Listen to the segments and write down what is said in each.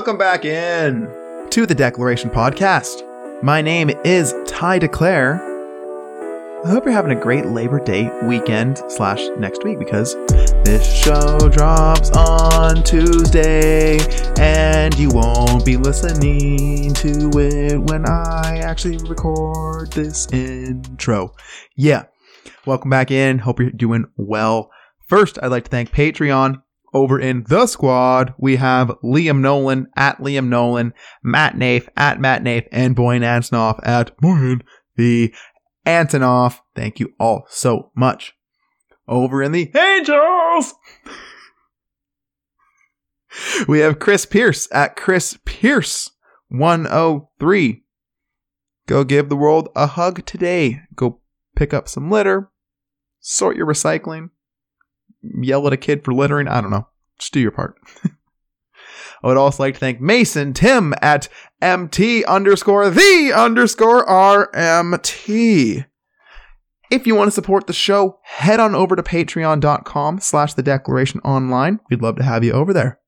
Welcome back in to the Declaration Podcast. My name is Ty Declare. I hope you're having a great Labor Day weekend slash next week because this show drops on Tuesday and you won't be listening to it when I actually record this intro. Yeah. Welcome back in. Hope you're doing well. First, I'd like to thank Patreon. Over in the squad, we have Liam Nolan at Liam Nolan, Matt Nafe at Matt Nafe, and Boyan Antonoff at Boyan the Antonoff. Thank you all so much. Over in the Angels, we have Chris Pierce at Chris Pierce 103. Go give the world a hug today. Go pick up some litter, sort your recycling, yell at a kid for littering. I don't know. Just do your part. I would also like to thank Mason Timm at MT underscore the underscore RMT. If you want to support the show, head on over to patreon.com slash the declaration online. We'd love to have you over there.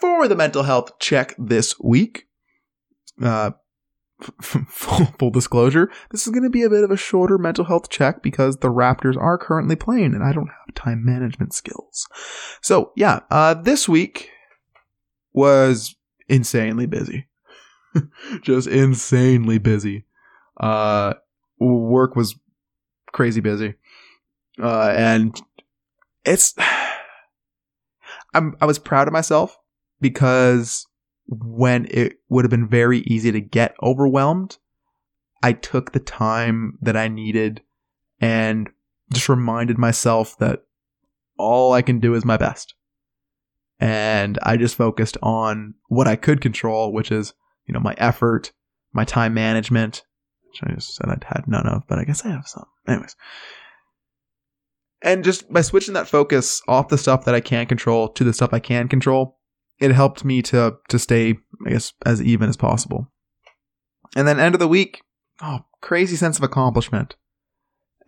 For the mental health check this week, uh, full, disclosure, this is going to be a bit of a shorter mental health check because the Raptors are currently playing and I don't have time management skills. So, yeah, uh, this week was insanely busy. Just insanely busy. Uh, work was crazy busy. Uh, and it's, I'm, I was proud of myself because when it would have been very easy to get overwhelmed, I took the time that I needed and just reminded myself that all I can do is my best. And I just focused on what I could control, which is, you know, my effort, my time management, which I just said I'd had none of, but I guess I have some. Anyways. And just by switching that focus off the stuff that I can't control to the stuff I can control, it helped me to to stay, I guess, as even as possible. And then end of the week, oh, crazy sense of accomplishment.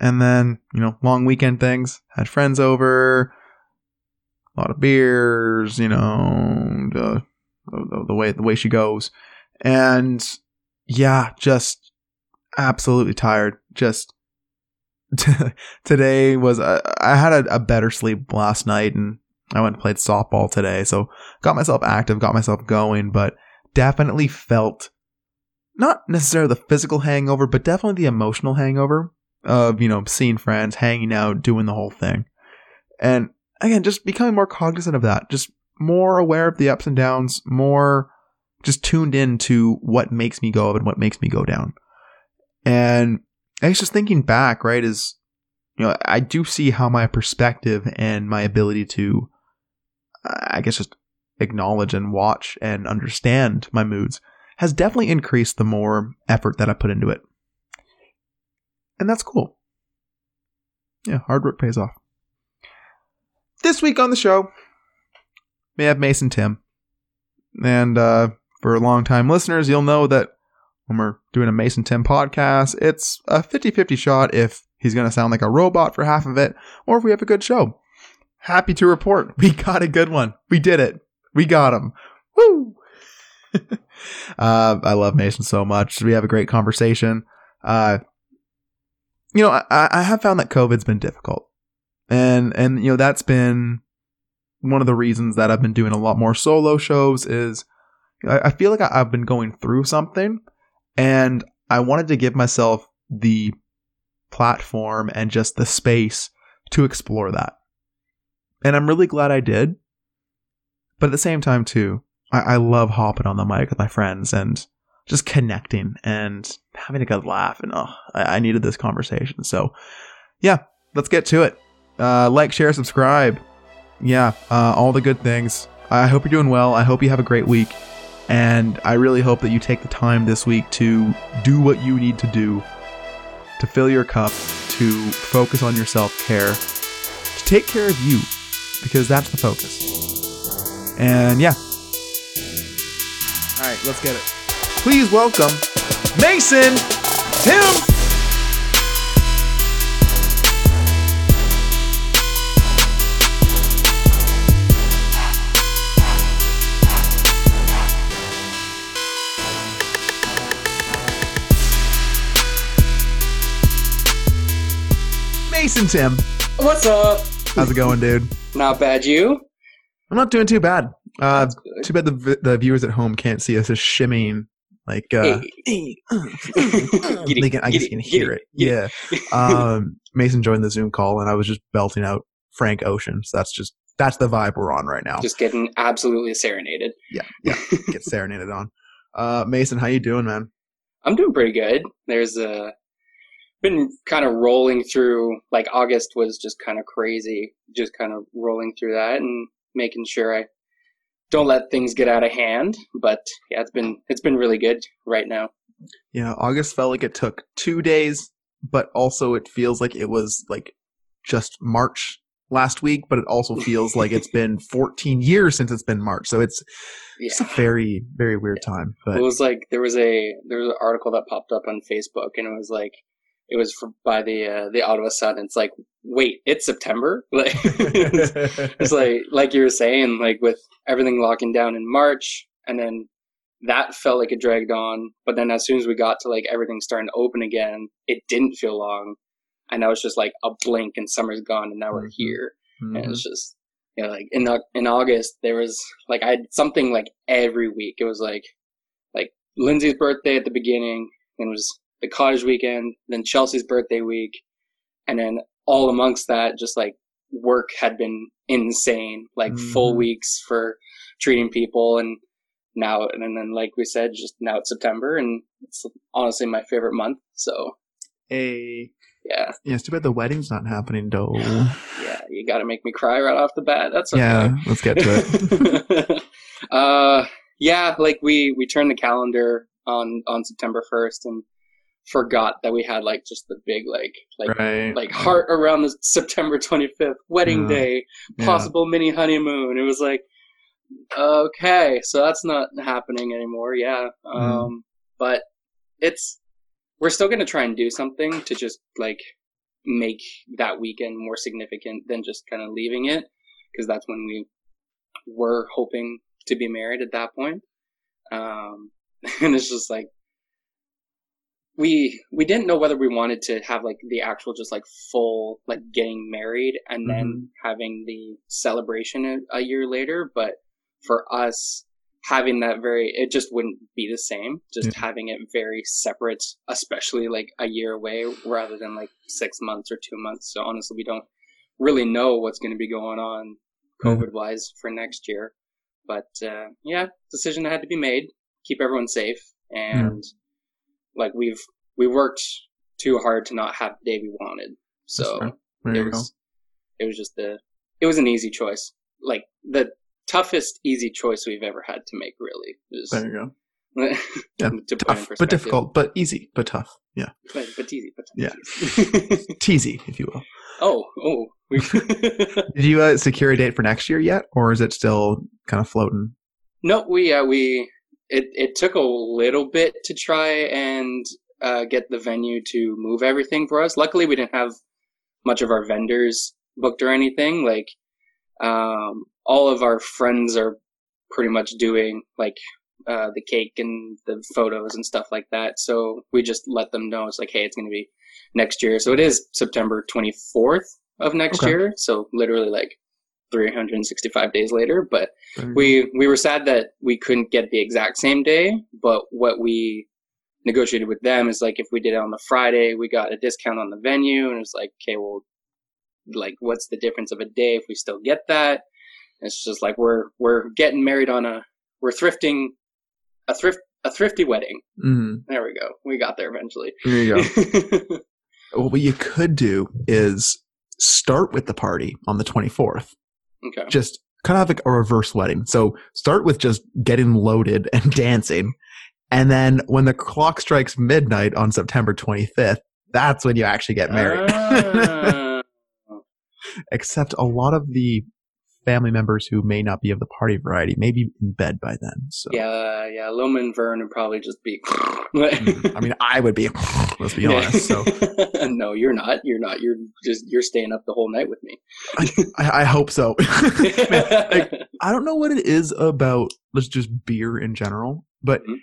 And then, you know, long weekend things, had friends over, a lot of beers, you know, the, the, the way the way she goes. And yeah, just absolutely tired. Just today was I had a, a, better sleep last night and I went and played softball today, so got myself active, got myself going, but definitely felt not necessarily the physical hangover, but definitely the emotional hangover of, you know, seeing friends, hanging out, doing the whole thing. And again, just becoming more cognizant of that, just more aware of the ups and downs, more just tuned in to what makes me go up and what makes me go down. And I was just thinking back, right, is, you know, I do see how my perspective and my ability to I guess just acknowledge and watch and understand my moods has definitely increased the more effort that I put into it. And that's cool. Yeah, hard work pays off. This week on the show, we have Mason Timm. And uh, for long time listeners, you'll know that when we're doing a Mason Timm podcast, it's a 50 50 shot if he's going to sound like a robot for half of it or if we have a good show happy to report we got a good one. We did it. We got him. Woo! uh, I love Mason so much. We have a great conversation. Uh, you know, I, I have found that COVID's been difficult, and and you know that's been one of the reasons that I've been doing a lot more solo shows. Is I, I feel like I, I've been going through something, and I wanted to give myself the platform and just the space to explore that and I'm really glad I did. But at the same time, too, I, I love hopping on the mic with my friends and just connecting and having a good laugh. And oh, I, I needed this conversation. So, yeah, let's get to it. Uh, like, share, subscribe. Yeah, uh, all the good things. I hope you're doing well. I hope you have a great week. And I really hope that you take the time this week to do what you need to do to fill your cup, to focus on your self care, to take care of you because that's the focus. And yeah. All right, let's get it. Please welcome Mason Timm. Mason Timm. What's up? How's it going, dude? Not bad, you? I'm not doing too bad. Uh, too bad the the viewers at home can't see us just shimmying like uh, Hey. uh, uh, they can, I guess you can hear it. Yeah. Um, Mason joined the Zoom call, and I was just belting out Frank Ocean. So that's just that's the vibe we're on right now. Just getting absolutely serenaded. yeah, yeah. Get serenaded on. Uh, Mason, how you doing, man? I'm doing pretty good. There's uh been kind of rolling through like August was just kind of crazy, just kind of rolling through that and making sure I don't let things get out of hand. But yeah, it's been it's been really good right now. Yeah, August felt like it took two days, but also it feels like it was like just March last week, but it also feels like it's been 14 years since it's been March. So it's Yeah. it's a very, very weird time. But It was like there was a there was an article that popped up on Facebook, and it was like it was by the uh, the Ottawa Sun. It's like, wait, it's September. Like it's, it's like like you were saying, like with everything locking down in March, and then that felt like it dragged on. But then as soon as we got to like everything starting to open again, it didn't feel long. And now it's just like a blink, and summer's gone, and now we're Mhm. here and Mhm. it's just you know like in in August there was like I had something like every week. It was like like Lindsay's birthday at the beginning, and it was the cottage weekend, then Chelsea's birthday week, and then all amongst that, just like work had been insane, like full Mhm. weeks for treating people, and now and then like we said, just now it's September, and it's honestly my favorite month. So a yeah, yeah, it's too bad the wedding's not happening though. yeah, you got to make me cry right off the bat. That's okay. Yeah, let's get to it. uh, yeah, like we we turned the calendar on on September first and forgot that we had like just the big like like right. like heart around the September twenty fifth wedding Yeah. day, Yeah. possible mini honeymoon. It was like okay, so that's not happening anymore. Yeah, Mm. um, but it's we're still gonna try and do something to just like make that weekend more significant than just kind of leaving it because that's when we were hoping to be married at that point. Um, and it's just like we we didn't know whether we wanted to have like the actual just like full like getting married and then having the celebration a, a year later but for us having that very it just wouldn't be the same just having it very separate especially like a year away rather than like six months or two months. So honestly we don't really know what's going to be going on covid wise for next year. But uh, yeah decision that had to be made. Keep everyone safe and like we've we worked too hard to not have the day we wanted so it you go. was it was just the it was an easy choice like the toughest easy choice we've ever had to make really is There you go. Yeah, to Tough, but difficult, but easy, but tough. Yeah. but, but easy but Yeah. Teasy, if you will. oh oh Did you uh, secure a date for next year yet, or is it still kind of floating? no we uh we it it took a little bit to try and uh get the venue to move everything for us. Luckily we didn't have much of our vendors booked or anything. Like um all of our friends are pretty much doing like uh the cake and the photos and stuff like that. So we just let them know it's like hey it's going to be next year. So it is september 24th of next Okay. year. So literally like 365 days later but we we were sad that we couldn't get the exact same day but what we negotiated with them is like if we did it on the friday we got a discount on the venue and it's like okay well like what's the difference of a day if we still get that it's just like we're we're getting married on a we're thrifting a thrift a thrifty wedding Mhm. there we go we got there eventually There you go. What you could do is start with the party on the 24th. Okay Just kind of like a reverse wedding. So start with just getting loaded and dancing. And then when the clock strikes midnight on September 25th, that's when you actually get married. Ah. Except a lot of the family members who may not be of the party variety may be in bed by then. So yeah yeah Loma and Vern would probably just be I mean, I would be, let's be honest. So no, you're not. You're not. You're just you're staying up the whole night with me. I, I hope so. Man, like, I don't know what it is about let's just beer in general, but Mhm.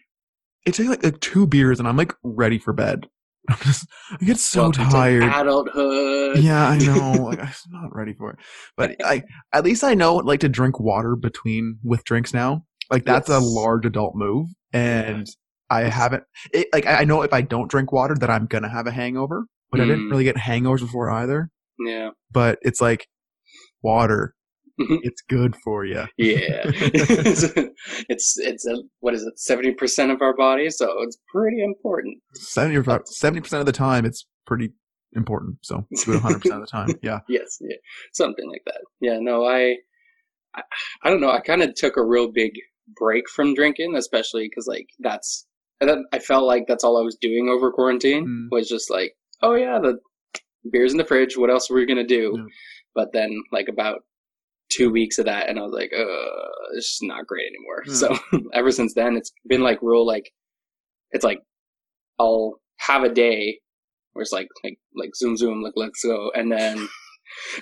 it takes like, like two beers and I'm like ready for bed. I'm just, I get so Welcome tired. adulthood. Yeah, I know. Like, I'm not ready for it. But I, at least I know like to drink water between with drinks now. Like that's a large adult move, and I haven't. It, like I I know if I don't drink water, that I'm gonna have a hangover. But I didn't Mm. really get hangovers before either. yeah, But it's like water. Mhm. it's good for you. yeah. it's it's a, what is it? Seventy percent of our body, so it's pretty important. Seventy percent of the time, it's pretty important. So do it 100 percent of the time. Yeah. Yes, yeah, something like that. Yeah, no, I, I, I don't know. I kind of took a real big break from drinking, especially because like that's, and then I felt like that's all I was doing over quarantine Mm. was just like, oh yeah, the beer's in the fridge. What else are we gonna do? Yeah. But then like about two weeks of that, and I was like, uh, it's just not great anymore. Yeah. So ever since then, it's been like real like, it's like I'll have a day where it's like like like zoom zoom like let's go and then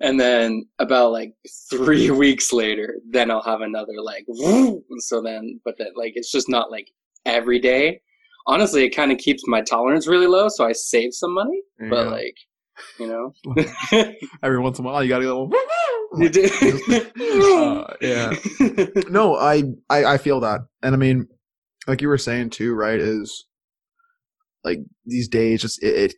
and then about like three weeks later then i'll have another like woo. so then but then like it's just not like every day honestly it kind of keeps my tolerance really low so i save some money you but like you know every once in a while, you gotta go. you do Uh, yeah. no, I, I I feel that, and I mean, like you were saying too, right? Is like these days, just it, it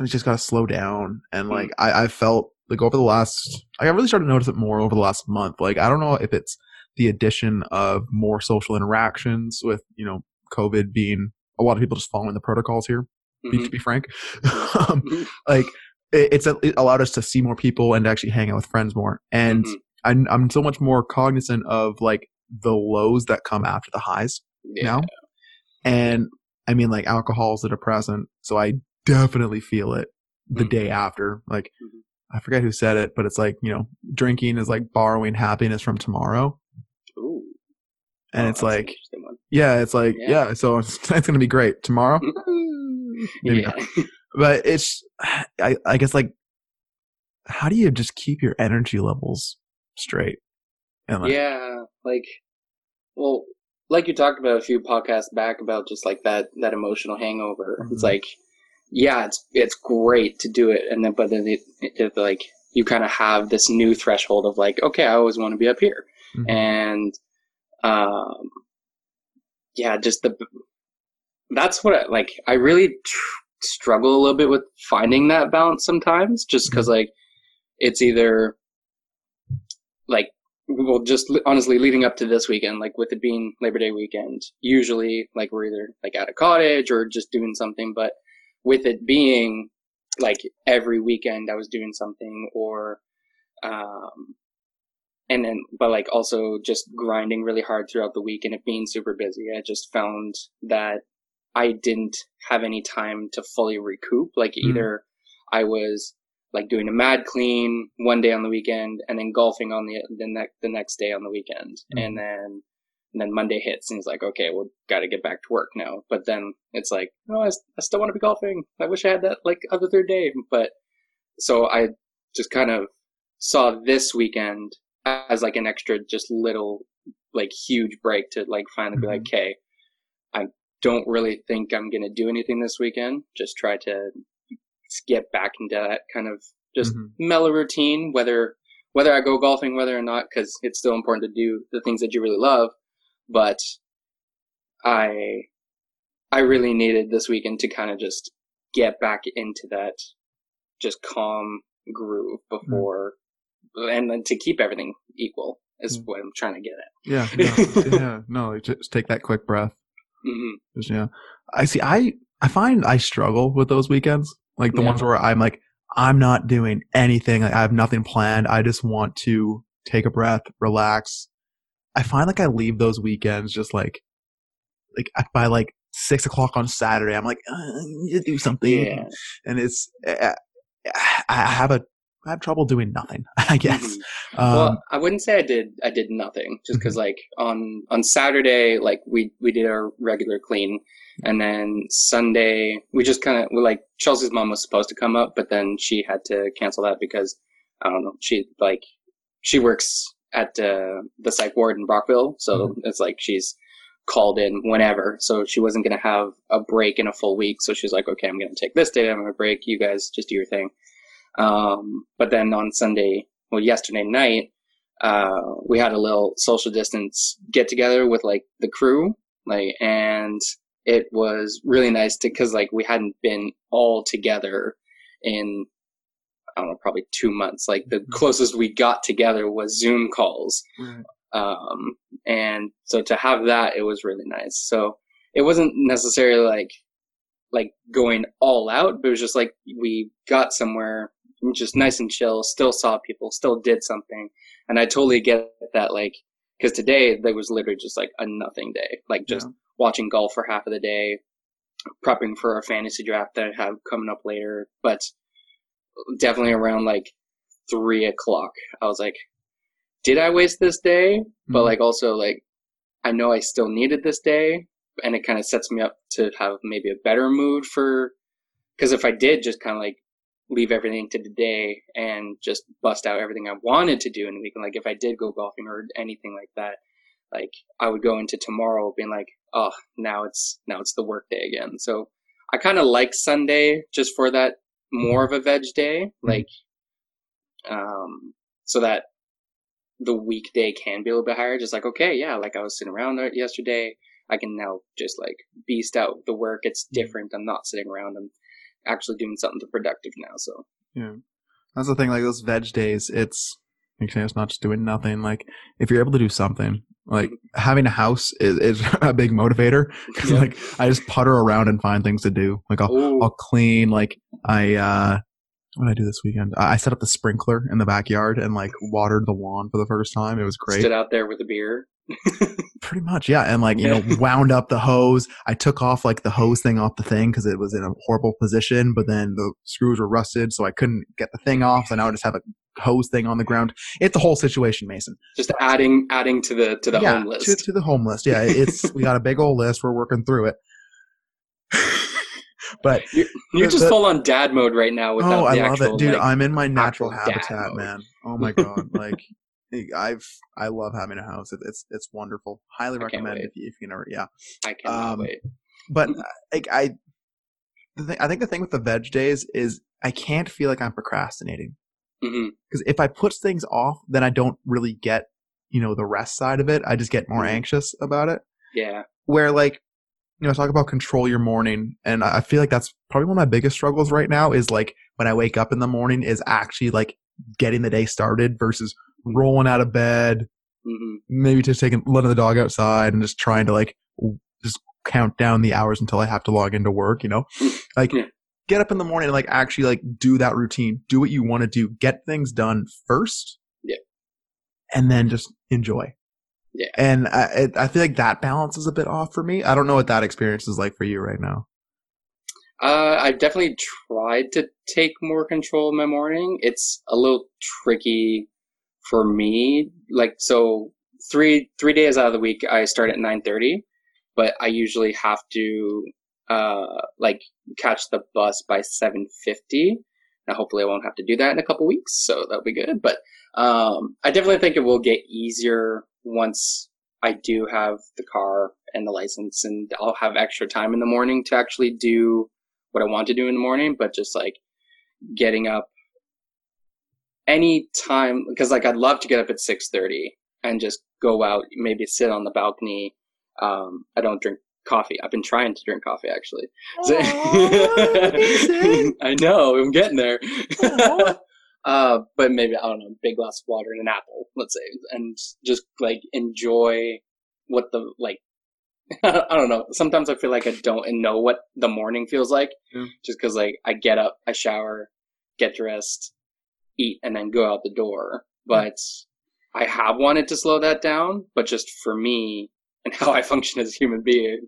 it's just gotta slow down, and like I I felt like over the last, like, I really started to notice it more over the last month. Like I don't know if it's the addition of more social interactions with you know COVID being a lot of people just following the protocols here. be- To be frank, um, like it, it's it allowed us to see more people and to actually hang out with friends more and Mhm. I'm, I'm so much more cognizant of like the lows that come after the highs yeah. now and i mean like alcohol is a depressant so i definitely feel it the Mhm. day after like Mhm. i forget who said it but it's like you know drinking is like borrowing happiness from tomorrow Ooh. And Oh, it's like yeah it's like Yeah. yeah, so it's, it's gonna be great tomorrow Maybe yeah. not. but it's I, I guess like how do you just keep your energy levels straight and yeah like well like you talked about a few podcasts back about just like that that emotional hangover it's Mhm. like yeah it's it's great to do it and then but then it, it like you kind of have this new threshold of like okay i always want to be up here Mhm. and um yeah just the that's what I, like i really tr- struggle a little bit with finding that balance sometimes just because like it's either like well just honestly leading up to this weekend like with it being labor day weekend usually like we're either like at a cottage or just doing something but with it being like every weekend i was doing something or um and then but like also just grinding really hard throughout the week and it being super busy i just found that i didn't have any time to fully recoup. Like Mm. either i was like doing a mad clean one day on the weekend and then golfing on the the next the next day on the weekend. Mhm. and then and then monday hits and it's like okay well got to get back to work now. But then it's like no I, s- I still want to be golfing. I wish i had that like other third day. But so i just kind of saw this weekend as like an extra just little like huge break to like finally be like okay i don't really think i'm gonna do anything this weekend. Just try to get back into that kind of just Mhm. mellow routine whether whether i go golfing whether or not because it's still important to do the things that you really love. But i i really needed this weekend to kind of just get back into that just calm groove before and then to keep everything equal is Mm. what i'm trying to get at. Yeah no, yeah no just take that quick breath. Hmm Just, yeah. I see i i find i struggle with those weekends like the Yeah. ones where i'm like i'm not doing anything like i have nothing planned i just want to take a breath relax. I find like i leave those weekends just like like by like six o'clock on saturday i'm like uh, i need to do something. Yeah. And it's I, I have a i have trouble doing nothing i guess Mhm. um, well, I wouldn't say I did. I did nothing, just because like on on Saturday, like we we did our regular clean, and then Sunday we just kind of like Chelsea's mom was supposed to come up, but then she had to cancel that because I don't know. She like she works at uh, the psych ward in Brockville, so it's like she's called in whenever. So she wasn't going to have a break in a full week. So she was like, okay, I'm going to take this day. I'm going to break. You guys just do your thing. Um, but then on Sunday, well, yesterday night, uh, we had a little social distance get together with like the crew, like, and it was really nice to, cause like we hadn't been all together in, I don't know, probably two months. Like the closest we got together was Zoom calls. Right. Um, and so to have that, it was really nice. So it wasn't necessarily like, like going all out, but it was just like we got somewhere just nice and chill, still saw people, still did something. And I totally get that, like, because today there was literally just like a nothing day, like just Yeah. watching golf for half of the day, prepping for a fantasy draft that I have coming up later. But definitely around like three o'clock, I was like, did I waste this day? But Mhm. like also like, I know I still needed this day, and it kind of sets me up to have maybe a better mood for. Because if I did just kind of like leave everything to today and just bust out everything I wanted to do in the weekend. Like if I did go golfing or anything like that, like I would go into tomorrow being like, oh, now it's now it's the work day again. So I kind of like Sunday just for that more of a veg day, like, um, so that the weekday can be a little bit higher. Just like okay, yeah, like I was sitting around yesterday. I can now just like beast out the work. It's different. I'm not sitting around. I'm actually doing something productive now. So yeah, That's the thing. Like those veg days, it's like say it's not just doing nothing. Like if you're able to do something, like having a house is, is a big motivator. 'Cause, Yeah. like I just putter around and find things to do. Like I'll Ooh, I'll clean. Like I uh, what did I do this weekend? I I set up the sprinkler in the backyard and like watered the lawn for the first time. It was great. stood out there with a beer. Pretty much, yeah. And like, you know, wound up the hose. I took off like the hose thing off the thing because it was in a horrible position, but then the screws were rusted, so I couldn't get the thing off. So now I just have a hose thing on the ground. It's a whole situation, Mason. Just adding adding to the to the yeah, home list. To, to the home list. Yeah, it's we got a big old list. We're working through it. but You're the- just the- full on dad mode right now. Without oh, I the love actual, it, dude. like- I'm in my natural habitat, man. Oh my god, like. I've I love having a house. It, it's it's wonderful. Highly I recommend if you if you can ever yeah. I cannot um, wait. but uh, like I, the thing, I think the thing with the veg days is I can't feel like I'm procrastinating because if I put things off, then I don't really get you know the rest side of it. I just get more Mhm. anxious about it. Yeah. Where like you know talk about control your morning, and I feel like that's probably one of my biggest struggles right now is like when I wake up in the morning is actually like getting the day started versus rolling out of bed, hmm maybe just taking letting the dog outside and just trying to like just count down the hours until I have to log into work, you know? Like Yeah. get up in the morning and like actually like do that routine, do what you want to do, get things done first. Yeah. And then just enjoy. Yeah. And I I feel like that balance is a bit off for me. I don't know what that experience is like for you right now. Uh, I've definitely tried to take more control of my morning. It's a little tricky for me. Like, so three, three days out of the week, I start at 9.30, but I usually have to, uh, like catch the bus by 7.50. Now, hopefully I won't have to do that in a couple weeks, so that'll be good. But, um, I definitely think it will get easier once I do have the car and the license and I'll have extra time in the morning to actually do what I want to do in the morning, but just like getting up any time because like I'd love to get up at 6:30 and just go out, maybe sit on the balcony. Um, I don't drink coffee. I've been trying to drink coffee actually. So- I know, I'm getting there. Uh, but maybe I don't know, big glass of water and an apple, let's say, and just like enjoy what the like. I don't know. Sometimes I feel like I don't know what the morning feels like, Yeah. just because like I get up, I shower, get dressed, eat, and then go out the door. But I have wanted to slow that down, but just for me and how I function as a human being,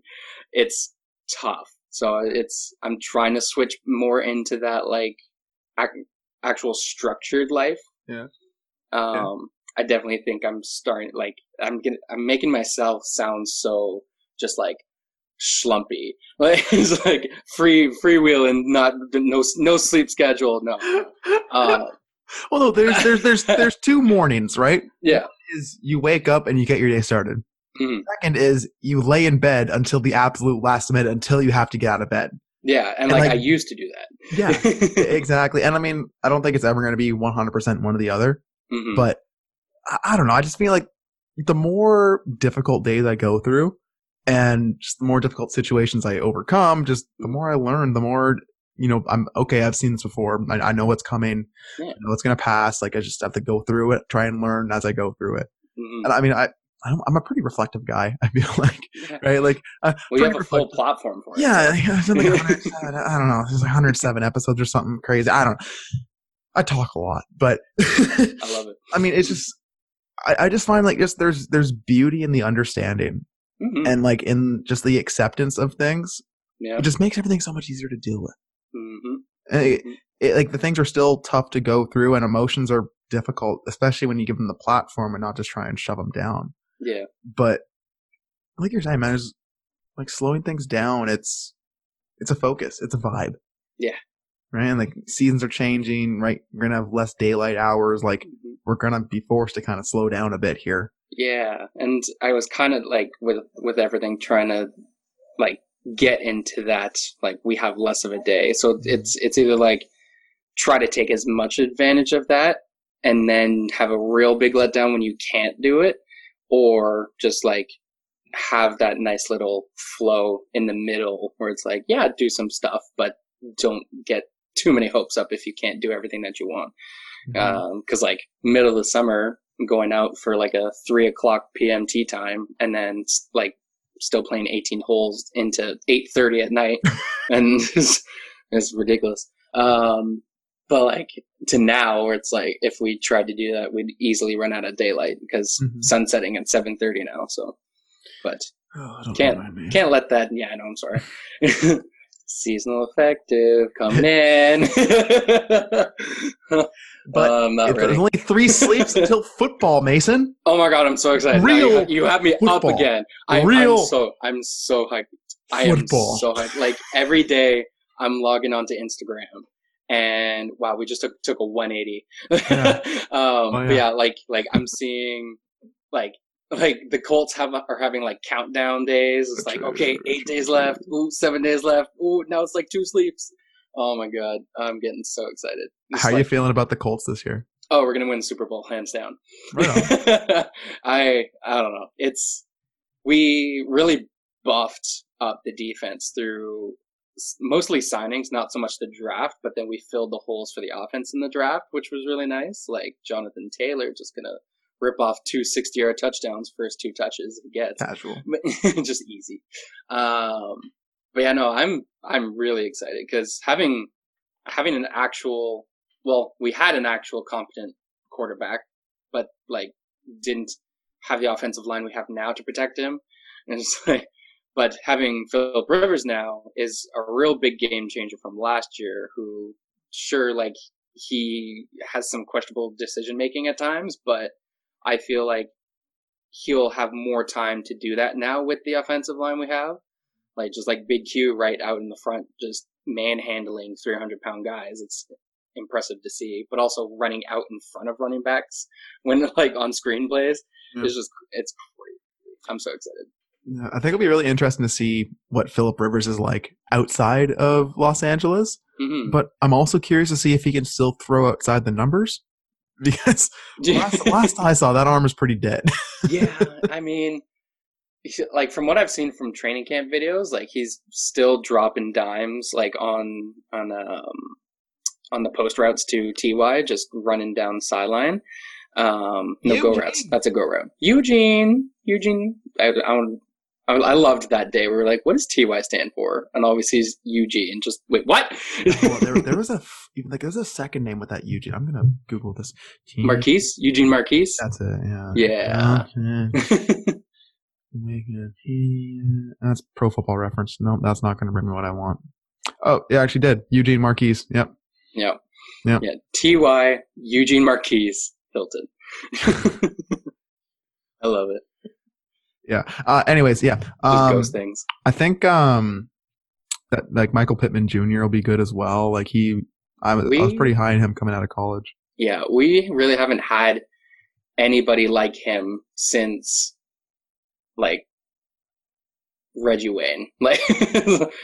it's tough. So it's I'm trying to switch more into that like ac- actual structured life. Yeah. Um, I definitely think I'm starting like I'm getting I'm making myself sound so just like schlumpy. Like it's like free freewheel and not no no sleep schedule. No. Uh, well, no, there's there's there's there's two mornings, right? yeah. Is you wake up and you get your day started. Mhm. Second is you lay in bed until the absolute last minute until you have to get out of bed. Yeah, and, And, like, like- I used to do that. Yeah, exactly. And I mean, I don't think it's ever going to be 100% one or the other, Mhm. but I, I don't know. I just feel like the more difficult days I go through and just the more difficult situations I overcome, just the more I learn, the more, you know, I'm okay. I've seen this before. I, I know what's coming. Yeah. I know it's going to pass. Like I just have to go through it, try and learn as I go through it. Mhm. And I mean, I, I'm a pretty reflective guy. I feel like, Yeah. right? Like, uh, Well, you have a full platform for it. Yeah, so- I've like I don't know. There's like 107 episodes or something crazy. I don't. I talk a lot, but I love it. I mean, it's just. I, I just find like just there's there's beauty in the understanding Mhm. and like in just the acceptance of things. Yeah. It just makes everything so much easier to deal with. Mhm. And it, Mhm. it, like the things are still tough to go through, and emotions are difficult, especially when you give them the platform and not just try and shove them down. Yeah. But like you're saying, man, there's like slowing things down. It's it's a focus. It's a vibe. Yeah. Right. And like seasons are changing. Right. We're gonna have less daylight hours. Like Mhm. we're gonna be forced to kind of slow down a bit here. Yeah, and I was kind of like with with everything trying to like get into that like we have less of a day. So it's it's either like try to take as much advantage of that and then have a real big letdown when you can't do it or just like have that nice little flow in the middle where it's like yeah, do some stuff but don't get too many hopes up if you can't do everything that you want Mm-hmm. because like middle of the summer going out for like a three o'clock p.m. tee time and then like still playing 18 holes into 8.30 at night. And it's, it's ridiculous. Um but like to now where it's like if we tried to do that we'd easily run out of daylight because Mhm. sunsetting at 7.30 now so. But Oh, don't Can't- can't let that yeah i know i'm sorry seasonal effective coming in But I'm not ready. there's only three sleeps until football, Mason. Oh my god, I'm so excited! Real you, you have me football. up again. I, Real I'm so I'm so hyped. I football. am so hyped. Like every day, I'm logging onto Instagram, and wow, we just took took a 180. Yeah. um, Oh, But yeah. yeah, like like I'm seeing like like the Colts have are having like countdown days. It's like okay, eight days left. Ooh, seven days left. Ooh, now it's like two sleeps. Oh my god, I'm getting so excited. It's How are you feeling about the Colts this year? Oh, we're gonna win the Super Bowl hands down. Right. I I don't know. It's we really buffed up the defense through mostly signings, not so much the draft, but then we filled the holes for the offense in the draft, which was really nice. Like Jonathan Taylor just gonna rip off two 60 yard touchdowns first two touches he gets. Casual. Just easy. Um, but yeah, no, I'm I'm really excited because having having an actual well, we had an actual competent quarterback, but like didn't have the offensive line we have now to protect him. And it's like, but having Philip Rivers now is a real big game changer from last year. Who sure like he has some questionable decision making at times, but I feel like he'll have more time to do that now with the offensive line we have. Like just like Big Q right out in the front, just manhandling 300 pound guys. It's impressive to see, but also running out in front of running backs when like on screen plays. Yeah. It's just, it's crazy. I'm so excited. Yeah, I think it'll be really interesting to see what Philip Rivers is like outside of Los Angeles. hmm But I'm also curious to see if he can still throw outside the numbers. Because last, last I saw that arm was pretty dead. yeah, I mean, like from what I've seen from training camp videos, like he's still dropping dimes, like on on um on the post routes to Ty, just running down sideline. Um, no go routes. That's a go route. Eugene, Eugene. I, I, don't- I, I loved that day. We were like, "What does Ty stand for?" And all we see is Eugene. And just wait, what? well, there, there was a like there's a second name with that Eugene. I'm gonna Google this. T- Marquise, Eugene Marquise. That's it. Yeah. Yeah. Okay. Make it he- That's Pro Football Reference. No, that's not gonna bring me what I want. Oh, yeah, actually did. Eugene Marquise. Yep. Yep. Yep. Yeah. T.Y. Eugene Marquise Hilton. I love it. Yeah. Uh, anyways, yeah. Um, ghost things. I think um that like Michael Pittman Jr. will be good as well. Like he, I was, I was pretty high on him coming out of college. Yeah. We really haven't had anybody like him since like Reggie Wayne, like,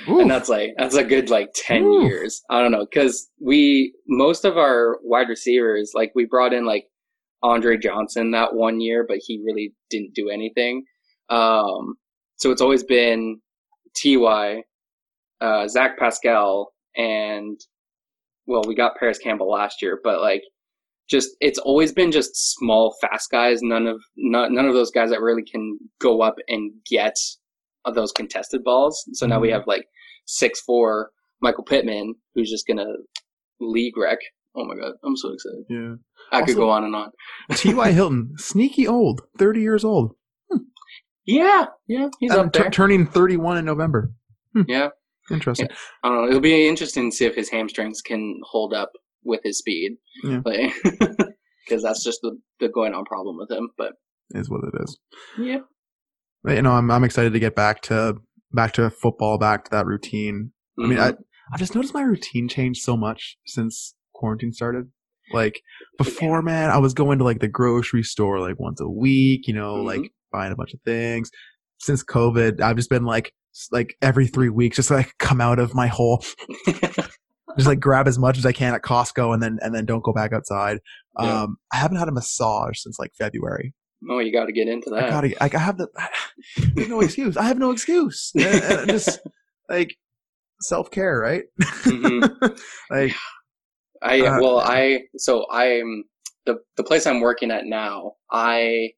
and that's like that's a good like ten Oof. years. I don't know because we most of our wide receivers like we brought in like Andre Johnson that one year, but he really didn't do anything. Um, so it's always been Ty, uh, Zach Pascal, and well, we got Parris Campbell last year, but like just it's always been just small, fast guys. None of none, none of those guys that really can go up and get those contested balls. So now we Mhm. have like six four Michael Pittman, who's just gonna league wreck. Oh my god, I'm so excited. yeah. I could go on and on. T.Y. Hilton, sneaky old, 30 years old. Yeah, yeah, he's And up there. turning 31 in November. yeah, Interesting. I don't know. It'll be interesting to see if his hamstrings can hold up with his speed, Yeah. because that's just the the going on problem with him. But Is what it is. yeah, But, you know, I'm I'm excited to get back to back to football, back to that routine. I mean, I Mhm. I just noticed my routine changed so much since quarantine started. Like before, man, I was going to like the grocery store like once a week, you know, Mhm. like buying a bunch of things. Since COVID, I've just been like like every three weeks, just like come out of my hole, just like grab as much as I can at Costco, and then and then don't go back outside. Yeah. Um, I haven't had a massage since like February. oh, you got to get into that. I gotta, like, I have the, there's no excuse. I have no excuse. And- and just like self care, right? Mhm. like, I Uh, well, I so I'm the the place I'm working at now. I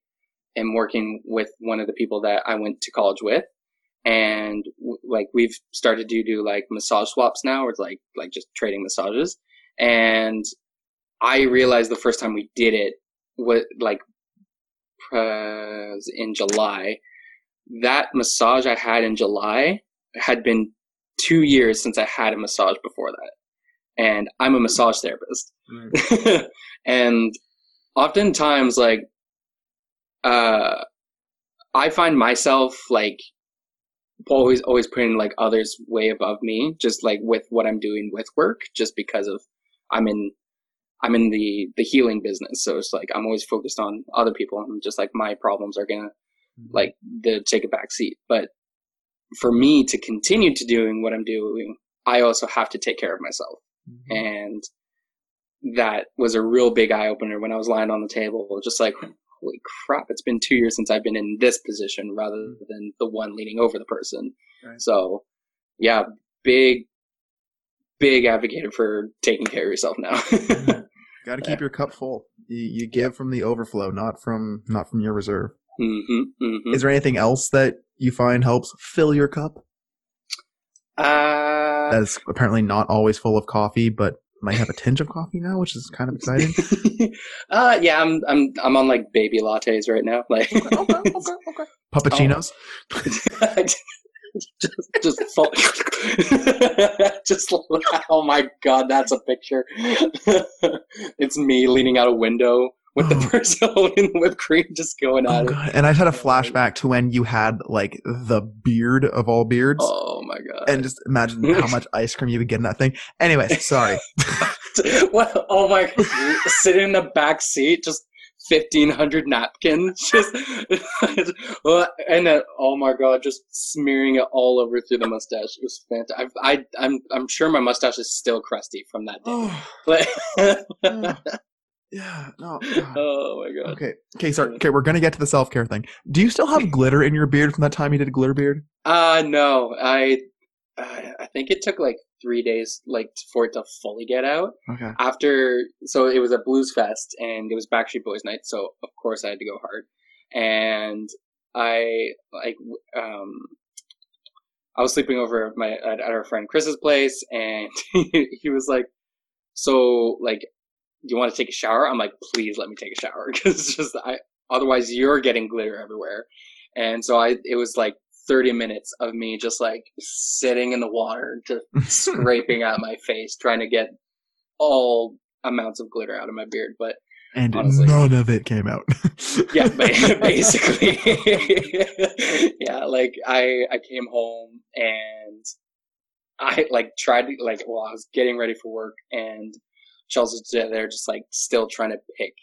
am working with one of the people that I went to college with, and w- like we've started to do like massage swaps now, or like like just trading massages. And I realized the first time we did it was like uh, in July. That massage I had in July had been two years since I had a massage before that and I'm a massage therapist. and oftentimes, like, uh, I find myself like always, always putting like others way above me, just like with what I'm doing with work, just because of I'm in, I'm in the the healing business, so it's like I'm always focused on other people, and just like my problems are gonna like the take a back seat. But for me to continue to doing what I'm doing, I also have to take care of myself. And that was a real big eye opener when I was lying on the table, just like, holy crap! It's been two years since I've been in this position rather than the one leaning over the person. Right. So, yeah, big, big advocate for taking care of yourself now. Got to keep your cup full. You, you give from the overflow, not from not from your reserve. hmm hmm Is there anything else that you find helps fill your cup? Uh, That's apparently not always full of coffee, but might have a tinge of coffee now, which is kind of exciting. uh, yeah, I'm, I'm, I'm on like baby lattes right now. Like, okay, Puppuccinos. just, just, fall, just, oh my god, that's a picture. it's me leaning out a window with the Oh. person holding the whipped cream, just going Oh at it. And I had a oh, flashback to when you had like the beard of all beards, Oh my god. and just imagine how much ice cream you would get in that thing. Anyways, sorry. what? Oh my! Sitting in the back seat, just fifteen hundred napkins, just and then oh my god, just smearing it all over through the mustache. It was fantastic. I, I, I'm, I'm sure my mustache is still crusty from that day. oh, oh, yeah. No. God. oh my god. Okay. Okay. Sorry. Okay. We're gonna get to the self care thing. Do you still have glitter in your beard from that time you did glitter beard? Uh no, I, I, I think it took like three days, like for it to fully get out. Okay. after so it was a blues fest and it was backstreet boys night so of course i had to go hard and i like um i was sleeping over at my at, at our friend chris's place and he, he was like so like do you want to take a shower i'm like please let me take a shower because just i otherwise you're getting glitter everywhere and so i it was like 30 minutes of me just like sitting in the water just scraping at my face trying to get all amounts of glitter out of my beard but and Honestly. none of it came out. yeah basically yeah like i i came home and i like tried to like well i was getting ready for work and Chelsea was there just like still trying to pick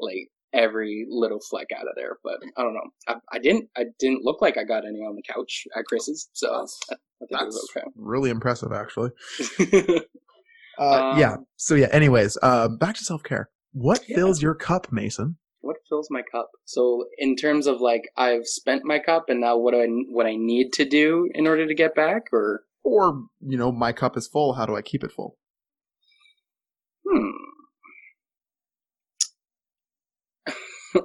like every little fleck out of there. But I don't know. I, I didn't. I didn't look like I got any on the couch at Chris's, so I, think it was That's really impressive, actually. Uh, yeah. Um, So yeah. Anyways, uh, back to self care. What Yeah. fills your cup, Mason? what fills my cup? So in terms of like I've spent my cup, and now what do I what I need to do in order to get back, or Or you know, my cup is full. How do I keep it full? Hmm.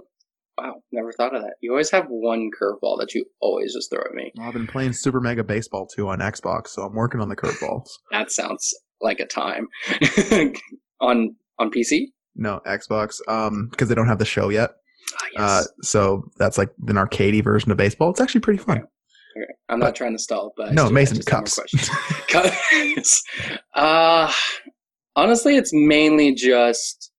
Wow, never thought of that. You always have one curveball that you always just throw at me. Well, I've been playing Super Mega Baseball 2 on Xbox, so I'm working on the curveballs. That sounds like a time on on PC. no, Xbox, um, because they don't have the show yet. Ah, Uh, so that's like an arcadey version of baseball. It's actually pretty fun. Okay. I'm not trying to stall, but No, Mason, just have more cups. Cups. uh, honestly, it's mainly just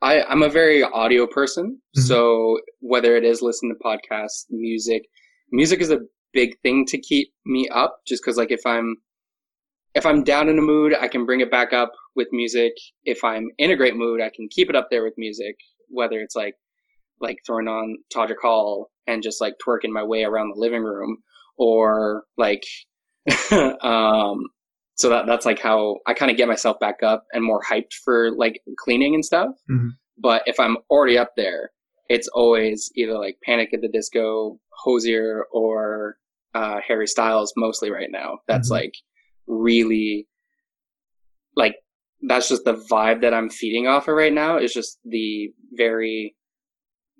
I, I'm a very audio person, Mhm. so whether it is listening to podcasts, music, music is a big thing to keep me up. Just because, like, if I'm if I'm down in a mood, I can bring it back up with music. If I'm in a great mood, I can keep it up there with music. Whether it's like like throwing on Todrick Hall and just like twerking my way around the living room, or like, um, so that that's like how I kind of get myself back up and more hyped for like cleaning and stuff. Mhm. But if I'm already up there, it's always either like Panic at the Disco, Hozier, or uh, Harry Styles. Mostly right now, that's Mhm. like really like that's just the vibe that I'm feeding off of right now. Is just the very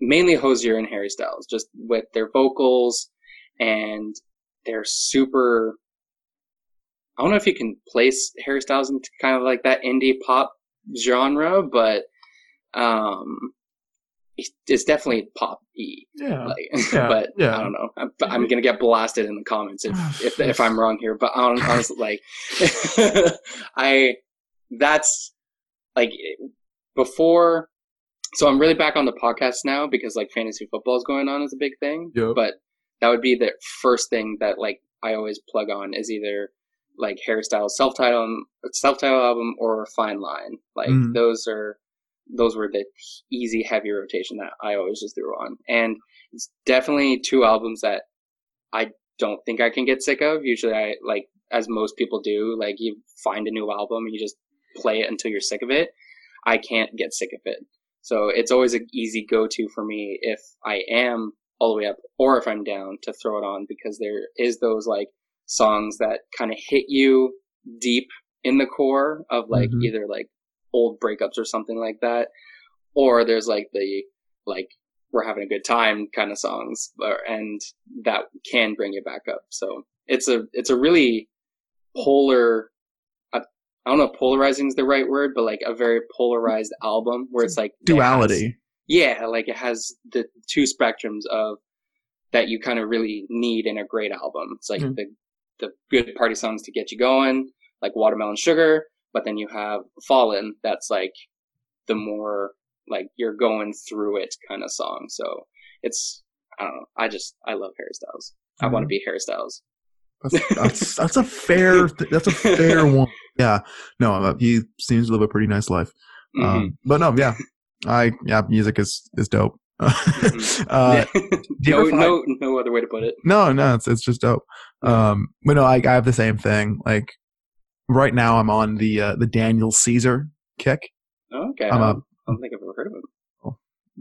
mainly Hozier and Harry Styles, just with their vocals and they're super. I don't know if you can place Harry Styles into kind of like that indie pop genre, but um, it's- definitely pop y. Yeah. Like, Yeah, but yeah. I don't know. I'm, I'm gonna get blasted in the comments if if, if I'm wrong here. But hon- honestly, like, I that's like before. So I'm really back on the podcast now because like fantasy football is going on is a big thing. Yep. But that would be the first thing that like I always plug on is either like Harry Styles self title self title album or Fine Line. Like Mm. those are those were the easy heavy rotation that I always just threw on. And it's definitely two albums that I don't think I can get sick of. Usually I like as most people do, like you find a new album and you just play it until you're sick of it. I can't get sick of it. So it's always an easy go to for me if I am all the way up or if I'm down to throw it on because there is those like songs that kind of hit you deep in the core of like Mhm. either like old breakups or something like that or there's like the like we're having a good time kind of songs or, and that can bring you back up so it's a it's a really polar I, I don't know polarizing is the right word but like a very polarized album where it's like it has- Duality. yeah, like it has the two spectrums of that you kind of really need in a great album. It's like Mhm. the the good party songs to get you going, like Watermelon Sugar, but then you have Falling that's like the more like you're going through it kind of song. So it's I don't know. I just I love Harry Styles. I want to be Harry Styles. That's, that's, that's a fair. Th- that's a fair one. Yeah. No, uh, he seems to live a pretty nice life. Mhm. Um, but no, yeah, I yeah, music is is dope. uh, do you no, find- no, no other way to put it. no, no, it's it's just dope. Um, but no, I, I have the same thing. Like right now, I'm on the uh, the Daniel Caesar kick. Okay, I'm I a- don't, think I've ever heard of him.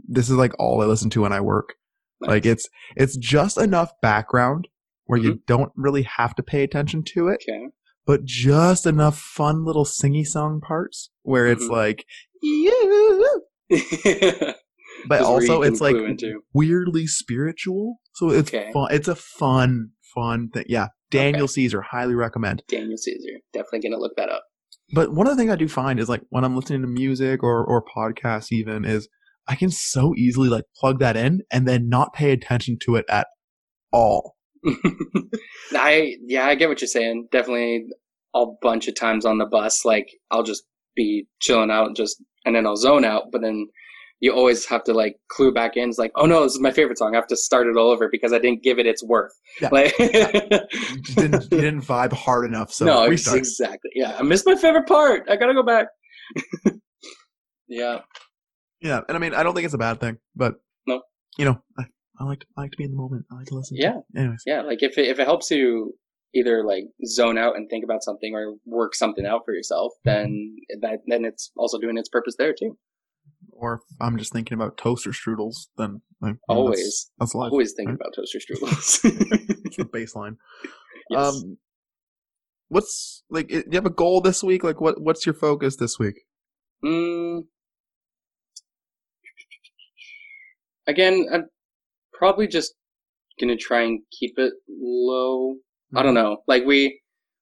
This is like all I listen to when I work. Like it's it's just enough background where you don't really have to pay attention to it, okay. but just enough fun little singy song parts where it's Mhm. like but also it's like into. weirdly spiritual. So it's Okay. fun. It's a fun, fun thing. Yeah, Daniel Caesar, highly recommend. Daniel Caesar. Definitely gonna look that up. But one of the things I do find is like when I'm listening to music or or podcasts, even is I can so easily like plug that in and then not pay attention to it at all. I yeah, I get what you're saying. Definitely a bunch of times on the bus, like I'll just be chilling out, and just and then I'll zone out. But then you always have to like clue back in. It's like, oh no, this is my favorite song. I have to start it all over because I didn't give it its worth. Yeah. Like, You didn't, you didn't vibe hard enough, so no, restart. exactly. Yeah, I missed my favorite part. I gotta go back. yeah. Yeah, and I mean, I don't think it's a bad thing, but No. you know, I, I like to I like to be in the moment. I like to listen. to- Yeah. Anyways, Yeah, like if it, if it helps you either like zone out and think about something or work something out for yourself, mm-hmm. then that then it's also doing its purpose there too. Or if I'm just thinking about toaster strudels, then you know, that's- Always, that's, life. always thinking right? about toaster strudels. It's the baseline. yes. Um, what's like? Do you have a goal this week? Like, what what's your focus this week? Mm. Again, I'm probably just gonna try and keep it low. I don't know. Like we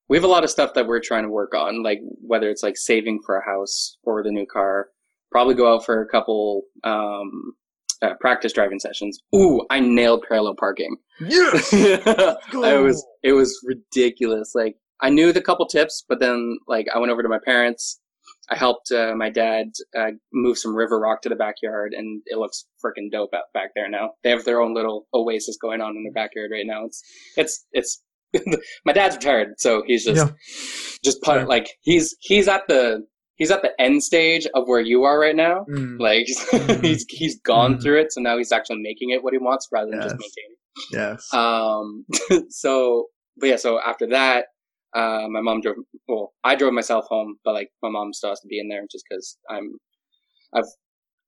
we have a lot of stuff that we're trying to work on, like whether it's like saving for a house or the new car. Probably go out for a couple um, uh, practice driving sessions. Ooh, I nailed parallel parking. Yes. I was it was ridiculous. Like I knew the couple tips, but then like I went over to my parents. I helped uh, my dad uh, move some river rock to the backyard, and it looks freaking dope out back there now. They have their own little oasis going on in their backyard right now. It's it's it's. my dad's retired, so he's just Yeah. just put like he's he's at the he's at the end stage of where you are right now. Mm, Like Mhm. he's he's gone Mhm. through it, so now he's actually making it what he wants rather than just Yes. maintaining. yes. Um, so, but yeah, so after that, uh, my mom drove, well, I drove myself home, but like my mom still has to be in there just cause I'm, I've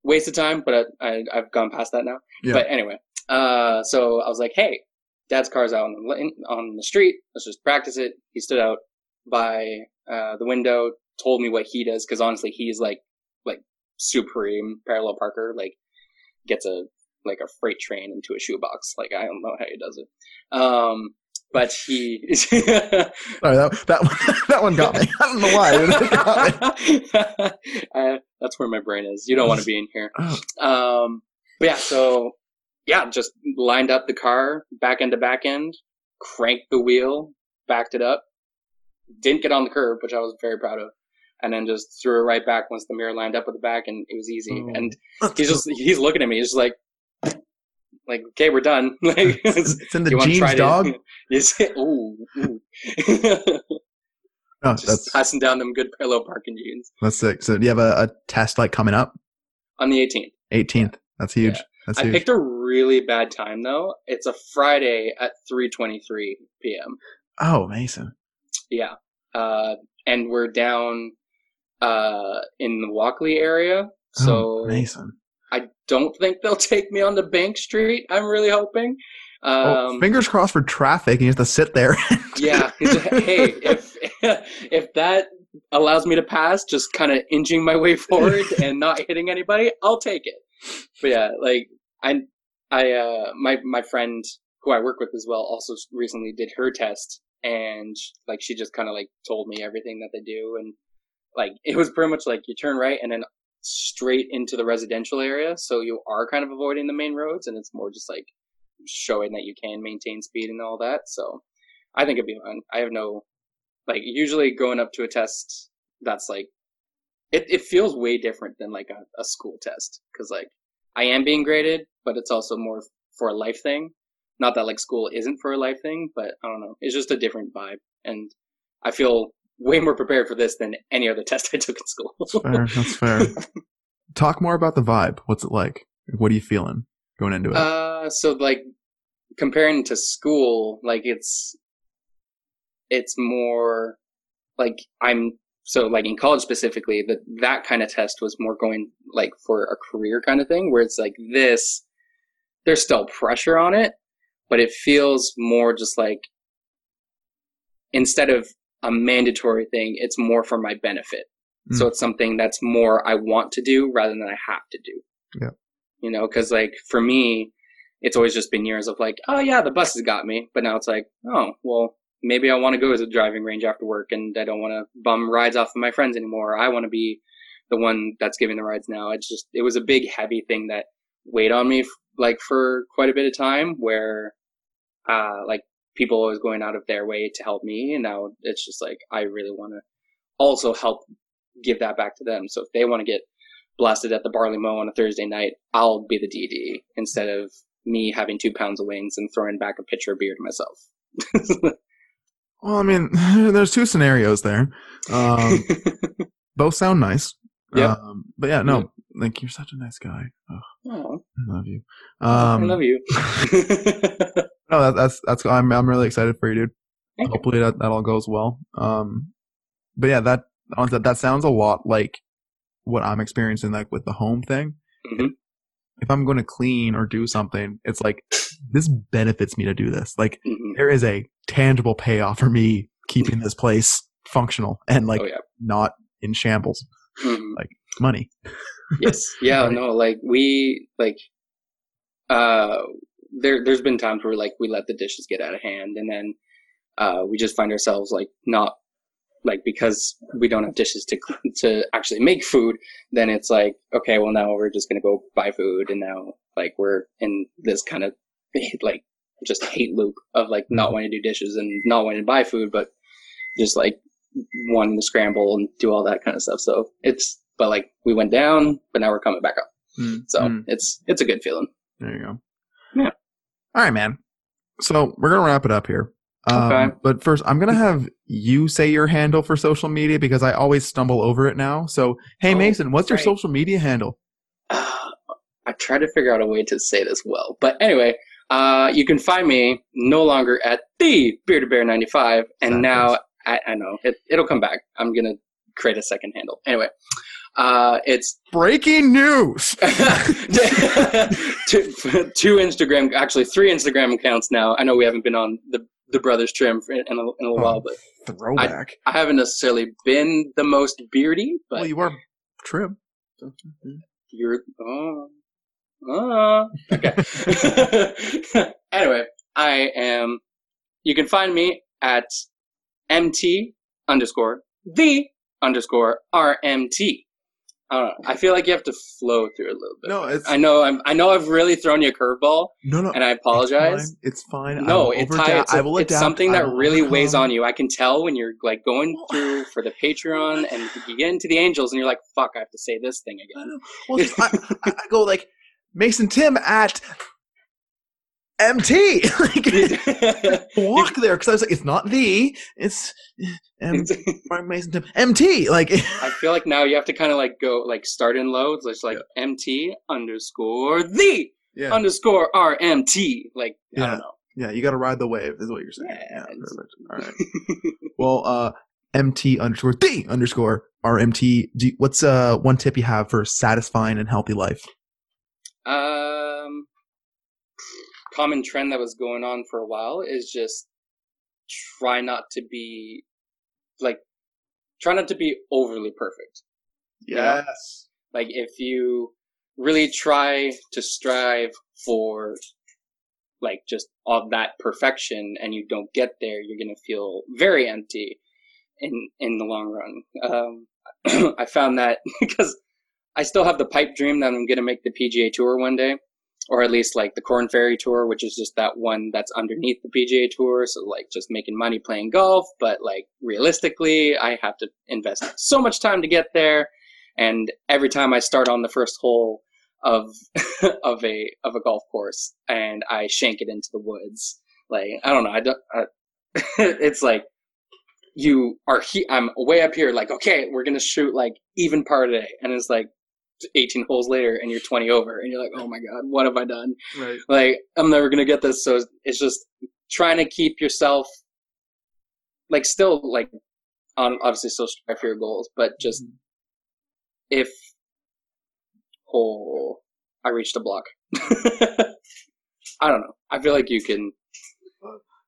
wasted time, but I, I, I've gone past that now. Yeah. But anyway, uh, so I was like, Hey, dad's car's out on the, on the street. Let's just practice it. He stood out by, uh, the window, told me what he does. Cause honestly, he's like, like supreme parallel parker, like gets a, like a freight train into a shoebox. Like I don't know how he does it. Um, but he. Sorry, that that one, that one got me. I don't know why. That's where my brain is. You don't want to be in here. Oh, Um, but yeah, so yeah, just lined up the car back end to back end, cranked the wheel, backed it up, didn't get on the curb, which I was very proud of, and then just threw it right back once the mirror lined up with the back, and it was easy. Oh. And he's just he's looking at me, he's just like, like okay, we're done. like, it's, it's in the jeans, dog. Say, ooh, ooh. No, just that's passing down them good parallel parking jeans that's sick. So, do you have a, a test like coming up? on the 18th. 18th. That's huge. Yeah. That's I huge. picked a really bad time though. It's a Friday at 3:23 p.m. oh, Mason. Yeah. Uh, and we're down uh, in the Walkley area. So oh, Mason. I don't think they'll take me on the Bank Street. I'm really hoping. Oh, Um, fingers crossed for traffic, and you have to sit there. yeah. hey, if if that allows me to pass, just kind of inching my way forward and not hitting anybody, I'll take it. But yeah, like I, I, uh, my my friend who I work with as well also recently did her test, and like she just kind of like told me everything that they do, and like it was pretty much like you turn right and then straight into the residential area, so you are kind of avoiding the main roads, and it's more just like showing that you can maintain speed and all that. So I think it'd be fun. I have no like usually going up to a test that's like it, it feels way different than like a, a school test because like I am being graded, but it's also more for a life thing. Not that like school isn't for a life thing, but I don't know. It's just a different vibe, and I feel way more prepared for this than any other test I took in school. that's fair. That's fair. Talk more about the vibe. What's it like? What are you feeling going into it? Uh, so like comparing to school, like it's it's more like I'm so like in college specifically that that kind of test was more going like for a career kind of thing where it's like this there's still pressure on it but it feels more just like instead of a mandatory thing. It's more for my benefit. So Mm. it's something that's more i want to do rather than i have to do. Yeah. you know because like for me it's always just been years of like oh yeah the bus has got me. But now it's like oh well maybe i want to go to the driving range after work and i don't want to bum rides off of my friends anymore. I want to be the one that's giving the rides now. It's just it was a big heavy thing that weighed on me f- like for quite a bit of time where uh like people always going out of their way to help me and now it's just like i really want to also help give that back to them so if they want to get blasted at the barley mow on a thursday night i'll be the dd instead of me having two pounds of wings and throwing back a pitcher of beer to myself well, I mean, there's two scenarios there. Um, both sound nice. Yeah. Um, but yeah, no, like you're such a nice guy. Oh, I love you. I Um, love you. No, that, that's that's. I'm I'm really excited for you, dude. Thank you. Hopefully that, that all goes well. Um, but yeah, that that that sounds a lot like what I'm experiencing, like with the home thing. Mhm. If I'm going to clean or do something, it's like this benefits me to do this. Like Mhm. there is a tangible payoff for me keeping this place functional and like oh yeah. not in shambles. Mhm. Money. yes yeah Right. no like we like uh there there's been times where like we let the dishes get out of hand and then uh we just find ourselves like not like because we don't have dishes to to actually make food then it's like okay well now we're just going to go buy food and now like we're in this kind of like just hate loop of like not Mhm. wanting to do dishes and not wanting to buy food but just like wanting to scramble and do all that kind of stuff so it's but like we went down but now we're coming back up Mm, so mm. it's it's a good feeling. There you go. Yeah. All right, man. So we're gonna wrap it up here. Um, Okay. But first, I'm gonna have you say your handle for social media because I always stumble over it now. So, hey, Oh, Mason, what's your right. social media handle? Uh, I try to figure out a way to say this well, but anyway, uh, you can find me no longer at the Bearded Bear ninety five, and Sad now. I, I know it, it'll come back. I'm gonna create a second handle. Anyway, uh, it's Breaking news. two, two Instagram, actually three Instagram accounts now. I know we haven't been on the the Brothers Trim for, in, a, in a Oh. while, but Throwback. I haven't necessarily been the most beardy. But well, you are trim. You're oh, oh. okay. anyway, I am. You can find me at mt underscore the underscore rmt. I don't know. I feel like you have to flow through a little bit. No, it's I know. I'm. I know. I've really thrown you a curveball, no, no. and I apologize. It's fine. It's fine. I No, will it's, overda- it's, I will it's something I that really weighs on you. I can tell when you're like going through for the Patreon and you get into the Angels and you're like, "Fuck, I have to say this thing again." know. Well, I, I, I go like Mason Timm at MT. like, walk there because I was like, it's not the, it's M- Mark Mason Timm MT. Like, I feel like now you have to kind of like go like start in loads. It's like MT underscore the yeah, underscore RMT. Like I Yeah. don't know. yeah, you got to ride the wave, is what you're saying. Yeah, Yeah. All right. Well, uh, MT underscore the underscore RMT. You, what's uh one tip you have for satisfying and healthy life? um, common trend that was going on for a while is just try not to be like try not to be overly perfect. Yeah. Like if you really try to strive for like just all that perfection and you don't get there, you're gonna feel very empty in in the long run. Um, I found that because I still have the pipe dream that I'm gonna make the PGA Tour one day, or at least like the Korn Ferry Tour, which is just that one that's underneath the PGA Tour. So like just making money playing golf, but like realistically, I have to invest so much time to get there and every time I start on the first hole of of a of a golf course and I shank it into the woods, like I don't know, I don't. I, it's like you are. He, I'm way up here, like okay, we're gonna shoot like even par today, and it's like 18 holes later, and you're 20 over, and you're like, oh my god, what have I done? Right. Like I'm never gonna get this. So it's just trying to keep yourself like still like on obviously still strive for your goals, but just if oh I reached a block. I don't know. I feel like you can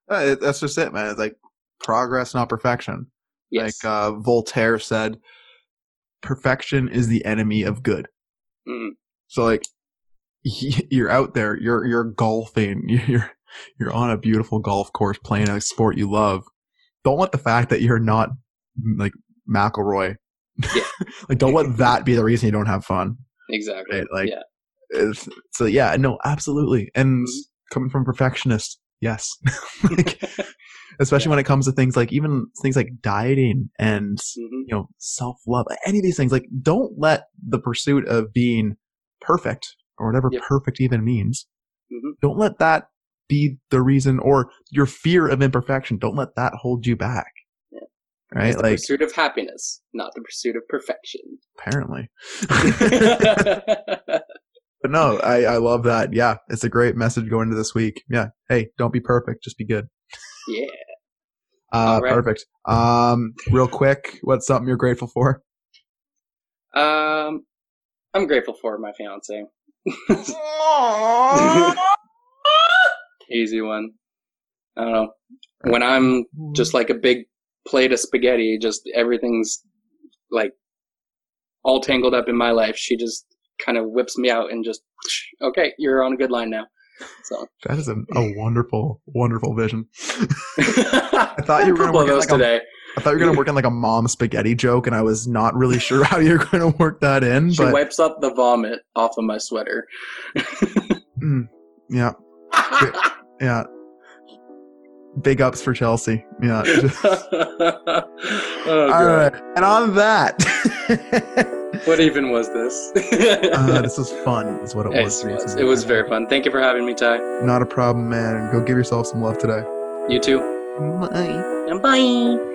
Uh, that's just it, man. It's like progress, not perfection. yes. Like uh, Voltaire said, perfection is the enemy of good. Mm, So like you're out there, you're you're golfing, you're you're on a beautiful golf course playing a sport you love. Don't let the fact that you're not like McIlroy, Yeah. like don't let that be the reason you don't have fun. exactly. Right? Like yeah. so yeah, no, absolutely. And Mhm. coming from perfectionist, yes. like especially Yeah. when it comes to things like even things like dieting and Mhm. you know self-love any of these things like don't let the pursuit of being perfect or whatever Yep. perfect even means Mhm. don't let that be the reason or your fear of imperfection don't let that hold you back right? It's the Like pursuit of happiness, not the pursuit of perfection. apparently. But no, I, I love that. Yeah, it's a great message going into this week. Yeah. Hey, don't be perfect, just be good. Yeah. Uh, All right. Perfect. Um, real quick, what's something you're grateful for? Um, I'm grateful for my fiance. Easy one. I don't know. When I'm just like a big plate of spaghetti, just everything's like all tangled up in my life. She just kind of whips me out and just, okay, you're on a good line now. So that is a, a wonderful, wonderful vision. I thought you were gonna work it those like today. I thought you were gonna work in like a mom spaghetti joke, and I was not really sure how you're gonna work that in. She But wipes up the vomit off of my sweater. mm, yeah, yeah. Big ups for Chelsea. Yeah. oh, All right. And on that, What even was this? uh, this was fun. Is what it It was. was, it was very fun. Thank you for having me, Ty. Not a problem, man. Go give yourself some love today. You too. Bye. And bye.